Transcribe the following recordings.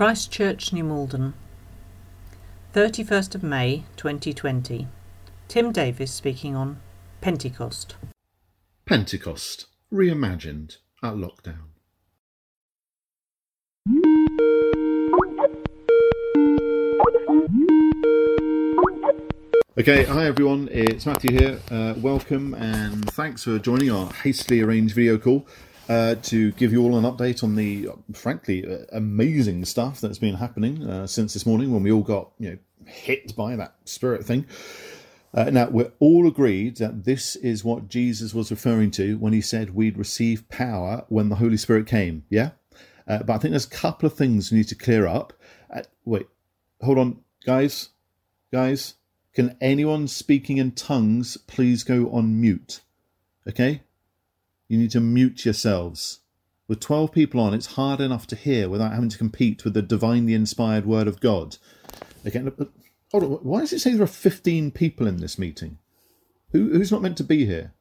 Christchurch, New Malden, 31st of May 2020. Tim Davis speaking on Pentecost. Pentecost, reimagined at lockdown. Okay, hi everyone, it's Matthew here. Uh, welcome and thanks for joining our hastily arranged video call uh, to give you all an update on the, frankly, uh, amazing stuff that's been happening uh, since this morning when we all got you know hit by that spirit thing. Uh, now, we're all agreed that this is what Jesus was referring to when he said we'd receive power when the Holy Spirit came, yeah? Uh, but I think there's a couple of things we need to clear up. Wait, hold on, guys, guys. Can anyone speaking in tongues please go on mute? Okay? You need to mute yourselves. With 12 people on, it's hard enough to hear without having to compete with the divinely inspired word of God. Again, hold on. Why does it say there are 15 people in this meeting? Who, who's not meant to be here?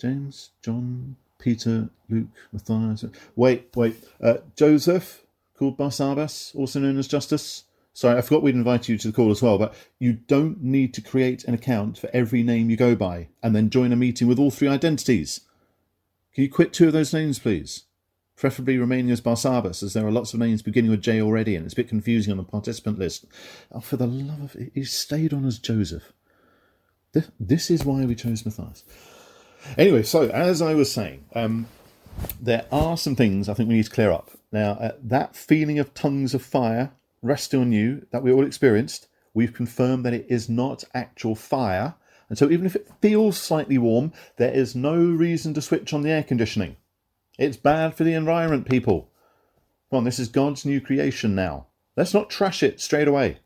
James, John, Peter, Luke, Matthias. Wait, wait. Uh, Joseph, called Barsabbas, also known as Justus. Sorry, I forgot we'd invite you to the call as well, but you don't need to create an account for every name you go by and then join a meeting with all three identities. Can you quit two of those names, please? Preferably remaining as Barsabbas, as there are lots of names beginning with J already, and it's a bit confusing on the participant list. Oh, for the love of it, he stayed on as Joseph. This, this is why we chose Matthias. Anyway, so as I was saying, um, there are some things I think we need to clear up. Now, uh, that feeling of tongues of fire resting on you that we all experienced, we've confirmed that it is not actual fire. And so, even if it feels slightly warm, there is no reason to switch on the air conditioning. It's bad for the environment, people. On, this is God's new creation now. Let's not trash it straight away.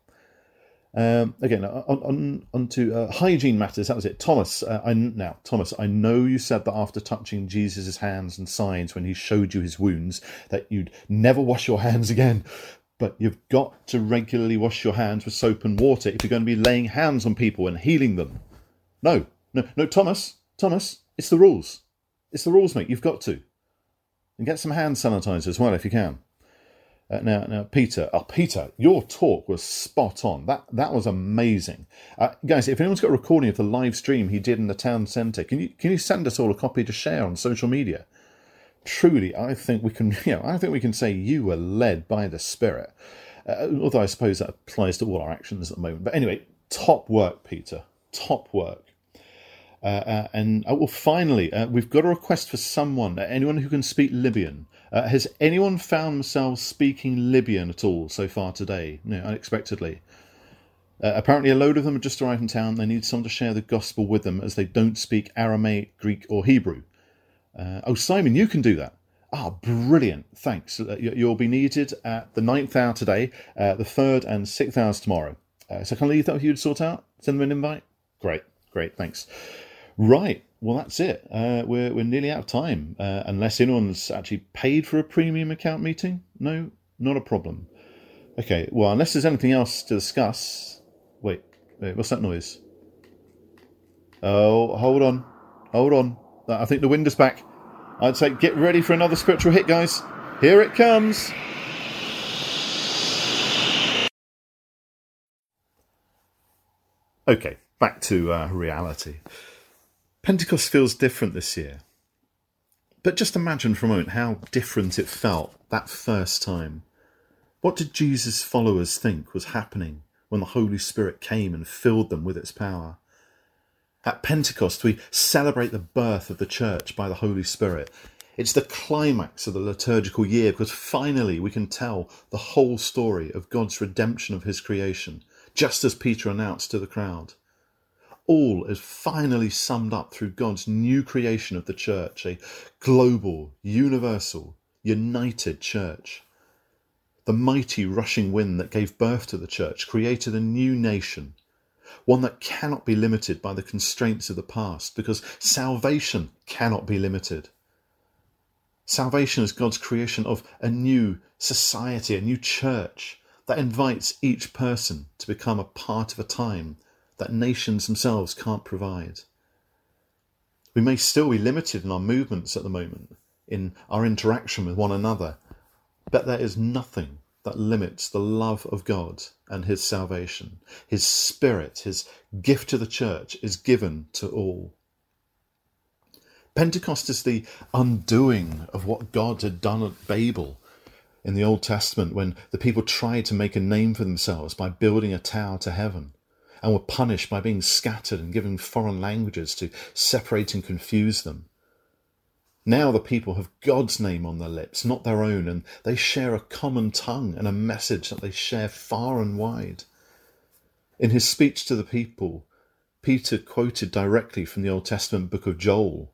Um, again, on, on, on to uh, hygiene matters. That was it. Thomas, uh, I, now, Thomas, I know you said that after touching Jesus' hands and sides when he showed you his wounds, that you'd never wash your hands again. But you've got to regularly wash your hands with soap and water if you're going to be laying hands on people and healing them. No, no, no, Thomas, Thomas, it's the rules. It's the rules, mate. You've got to. And get some hand sanitizer as well if you can. Uh, now, now, Peter, oh, Peter, your talk was spot on. That that was amazing, uh, guys. If anyone's got a recording of the live stream he did in the town centre, can you can you send us all a copy to share on social media? truly, I think we can, you know, I think we can say you were led by the Spirit. Uh, although I suppose that applies to all our actions at the moment. But anyway, top work, Peter. Top work. Uh, uh, and uh, well, finally, uh, we've got a request for someone, anyone who can speak Libyan. has anyone found themselves speaking Libyan at all so far today? No, unexpectedly. apparently, a load of them have just arrived in town. They need someone to share the gospel with them as they don't speak Aramaic, Greek, or Hebrew. Oh, Simon, you can do that. Ah, brilliant. Thanks. You'll be needed at the ninth hour today, uh, the third and sixth hours tomorrow. Uh, so can I leave that with you to sort out? Send them an invite? Great, great, thanks. Right, well, that's it. Uh, we're, we're nearly out of time. Uh, unless anyone's actually paid for a premium account meeting? No, not a problem. Okay, well, unless there's anything else to discuss. Wait, wait, what's that noise? Oh, hold on, hold on. I think the wind is back. I'd say get ready for another spiritual hit, guys. Here it comes. Okay, back to uh, reality. Pentecost feels different this year. But just imagine for a moment how different it felt that first time. What did Jesus' followers think was happening when the Holy Spirit came and filled them with its power? At Pentecost, we celebrate the birth of the church by the Holy Spirit. It's the climax of the liturgical year because finally we can tell the whole story of God's redemption of his creation, just as Peter announced to the crowd. All is finally summed up through God's new creation of the church, a global, universal, united church. The mighty rushing wind that gave birth to the church created a new nation one that cannot be limited by the constraints of the past, because salvation cannot be limited. Salvation is God's creation of a new society, a new church that invites each person to become a part of a time that nations themselves can't provide. We may still be limited in our movements at the moment, in our interaction with one another, but there is nothing that limits the love of God and his salvation. His spirit, his gift to the church, is given to all. Pentecost is the undoing of what God had done at Babel in the Old Testament when the people tried to make a name for themselves by building a tower to heaven and were punished by being scattered and given foreign languages to separate and confuse them. Now the people have God's name on their lips, not their own, and they share a common tongue and a message that they share far and wide. In his speech to the people, Peter quoted directly from the Old Testament book of Joel,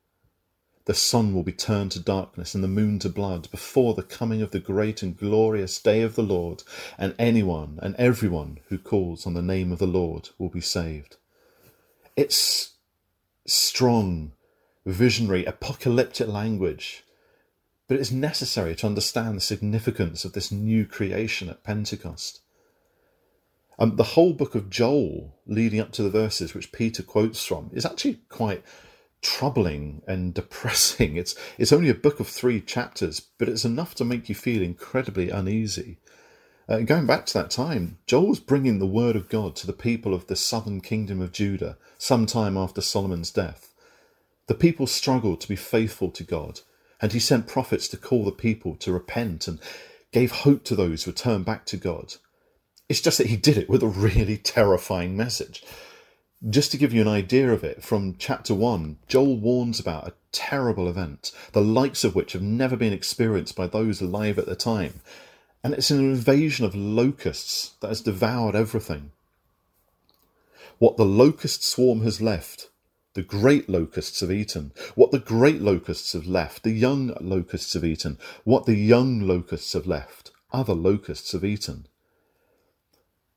The sun will be turned to darkness and the moon to blood before the coming of the great and glorious day of the Lord, and anyone and everyone who calls on the name of the Lord will be saved. It's strong, visionary, apocalyptic language, but it is necessary to understand the significance of this new creation at Pentecost. Um, the whole book of Joel, leading up to the verses which Peter quotes from, is actually quite troubling and depressing. It's it's only a book of three chapters, but it's enough to make you feel incredibly uneasy. Uh, going back to that time, Joel's bringing the word of God to the people of the southern kingdom of Judah some time after Solomon's death. The people struggled to be faithful to God, and he sent prophets to call the people to repent and gave hope to those who turned back to God. It's just that he did it with a really terrifying message. Just to give you an idea of it, from chapter 1, Joel warns about a terrible event, the likes of which have never been experienced by those alive at the time. And it's an invasion of locusts that has devoured everything. What the locust swarm has left, the great locusts have eaten. What the great locusts have left, the young locusts have eaten. What the young locusts have left, other locusts have eaten.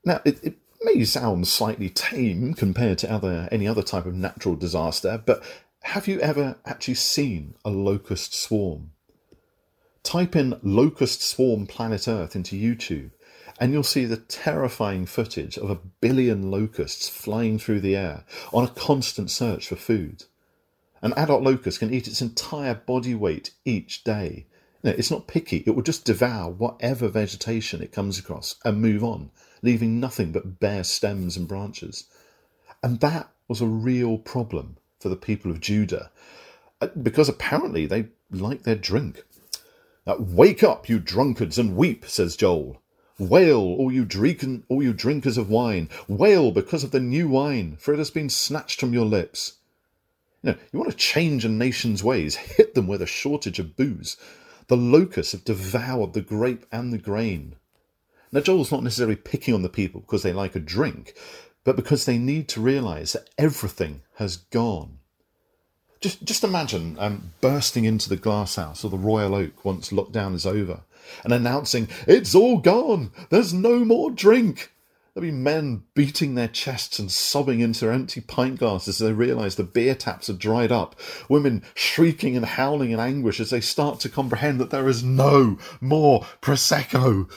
Now, it, it may sound slightly tame compared to other any other type of natural disaster, but have you ever actually seen a locust swarm? Type in locust swarm planet Earth into YouTube, and you'll see the terrifying footage of a billion locusts flying through the air on a constant search for food. An adult locust can eat its entire body weight each day. It's not picky, it will just devour whatever vegetation it comes across and move on leaving nothing but bare stems and branches. And that was a real problem for the people of Judah, uh, because apparently they like their drink. Uh, Wake up, you drunkards, and weep, says Joel. Wail, all you, drink, all you drinkers of wine. Wail because of the new wine, for it has been snatched from your lips. You, know, you want to change a nation's ways, hit them with a shortage of booze. The locusts have devoured the grape and the grain. Now, Joel's not necessarily picking on the people because they like a drink, but because they need to realize that everything has gone. Just, just imagine um, bursting into the glass house or the Royal Oak once lockdown is over and announcing, It's all gone! There's no more drink! There'll be men beating their chests and sobbing into empty pint glasses as they realise the beer taps are dried up. Women shrieking and howling in anguish as they start to comprehend that there is no more Prosecco.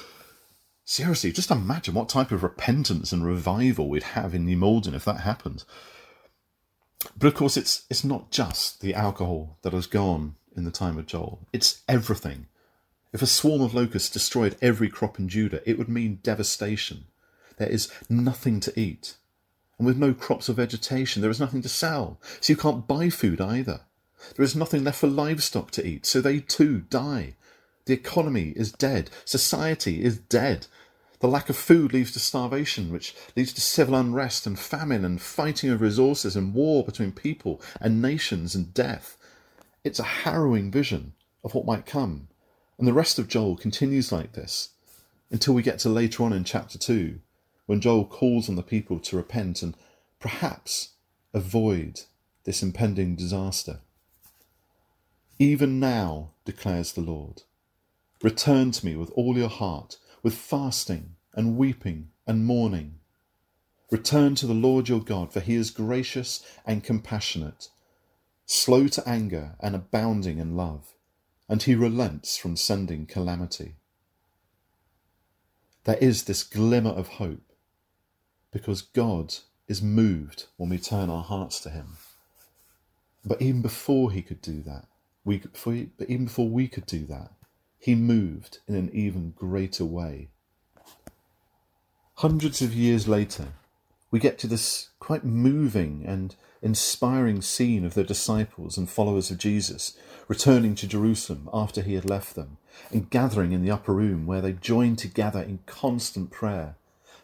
Seriously, just imagine what type of repentance and revival we'd have in New Malden if that happened. But of course, it's it's not just the alcohol that has gone in the time of Joel. It's everything. If a swarm of locusts destroyed every crop in Judah, it would mean devastation. There is nothing to eat. And with no crops or vegetation, there is nothing to sell. So you can't buy food either. There is nothing left for livestock to eat, so they too die. The economy is dead. Society is dead. The lack of food leads to starvation, which leads to civil unrest and famine and fighting of resources and war between people and nations and death. It's a harrowing vision of what might come. And the rest of Joel continues like this until we get to later on in chapter 2, when Joel calls on the people to repent and perhaps avoid this impending disaster. Even now, declares the Lord, return to me with all your heart with fasting and weeping and mourning. Return to the Lord your God, for he is gracious and compassionate, slow to anger and abounding in love, and he relents from sending calamity. There is this glimmer of hope because God is moved when we turn our hearts to him. But even before he could do that, we, before, but even before we could do that, he moved in an even greater way. Hundreds of years later, we get to this quite moving and inspiring scene of the disciples and followers of Jesus returning to Jerusalem after he had left them and gathering in the upper room where they joined together in constant prayer.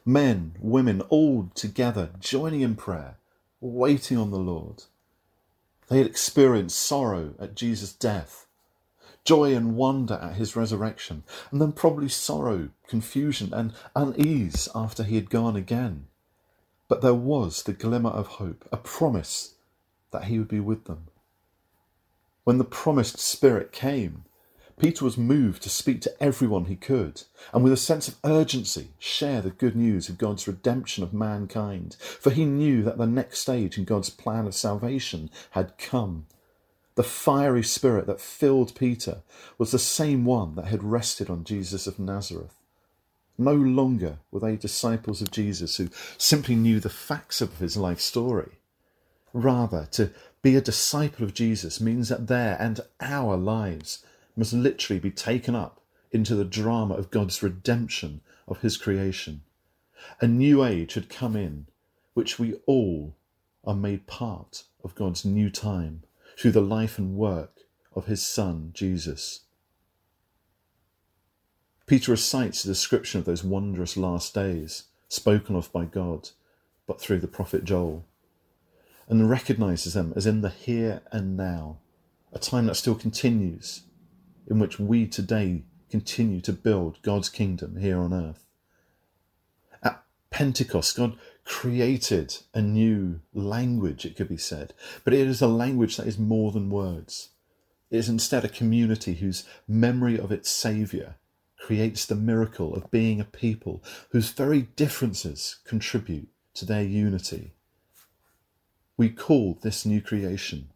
Men, women, all together joining in prayer, waiting on the Lord. They had experienced sorrow at Jesus' death, joy and wonder at his resurrection, and then probably sorrow, confusion, and unease after he had gone again. But there was the glimmer of hope, a promise that he would be with them. When the promised Spirit came, Peter was moved to speak to everyone he could, and with a sense of urgency share the good news of God's redemption of mankind, for he knew that the next stage in God's plan of salvation had come. The fiery spirit that filled Peter was the same one that had rested on Jesus of Nazareth. No longer were they disciples of Jesus who simply knew the facts of his life story. Rather, to be a disciple of Jesus means that their and our lives must literally be taken up into the drama of God's redemption of his creation. A new age had come in, which we all are made part of God's new time through the life and work of his Son, Jesus. Peter recites a description of those wondrous last days, spoken of by God, but through the prophet Joel, and recognizes them as in the here and now, a time that still continues, in which we today continue to build God's kingdom here on earth. At Pentecost, God created a new language, it could be said, but it is a language that is more than words. It is instead a community whose memory of its Saviour creates the miracle of being a people whose very differences contribute to their unity. We call this new creation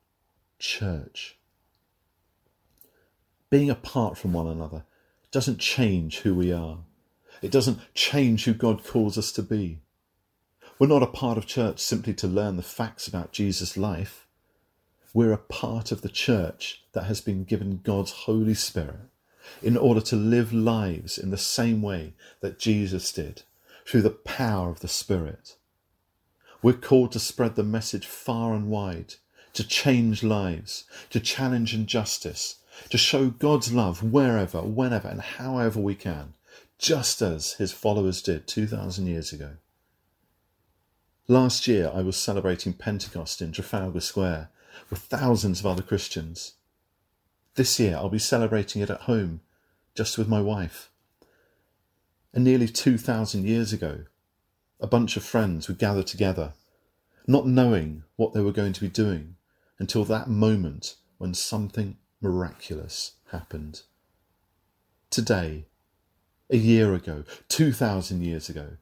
church. Being apart from one another doesn't change who we are. It doesn't change who God calls us to be. We're not a part of church simply to learn the facts about Jesus' life. We're a part of the church that has been given God's Holy Spirit in order to live lives in the same way that Jesus did, through the power of the Spirit. We're called to spread the message far and wide, to change lives, to challenge injustice, to show God's love wherever, whenever, and however we can, just as his followers did 2,000 years ago. Last year, I was celebrating Pentecost in Trafalgar Square with thousands of other Christians. This year I'll be celebrating it at home, just with my wife. And nearly 2,000 years ago, a bunch of friends would gather together, not knowing what they were going to be doing until that moment when something miraculous happened. Today, a year ago, 2,000 years ago,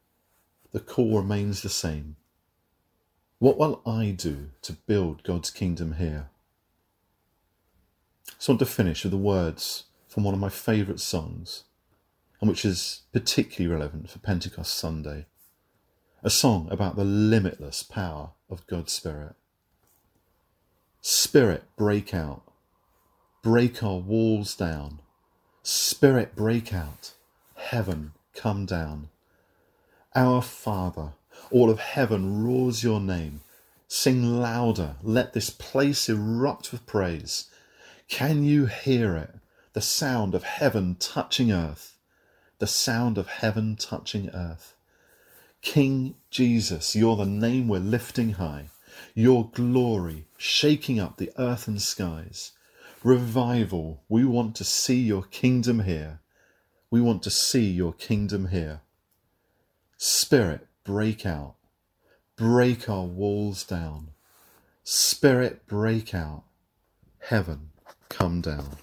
the call remains the same. What will I do to build God's kingdom here? So I want to finish with the words from one of my favourite songs, and which is particularly relevant for Pentecost Sunday. A song about the limitless power of God's Spirit. Spirit, break out. Break our walls down. Spirit, break out. Heaven, come down. Our Father, all of heaven roars your name. Sing louder, let this place erupt with praise. Can you hear it? The sound of heaven touching earth. The sound of heaven touching earth. King Jesus, you're the name we're lifting high. Your glory shaking up the earth and skies. Revival, we want to see your kingdom here. We want to see your kingdom here. Spirit, break out. Break our walls down. Spirit, break out. Heaven, come down.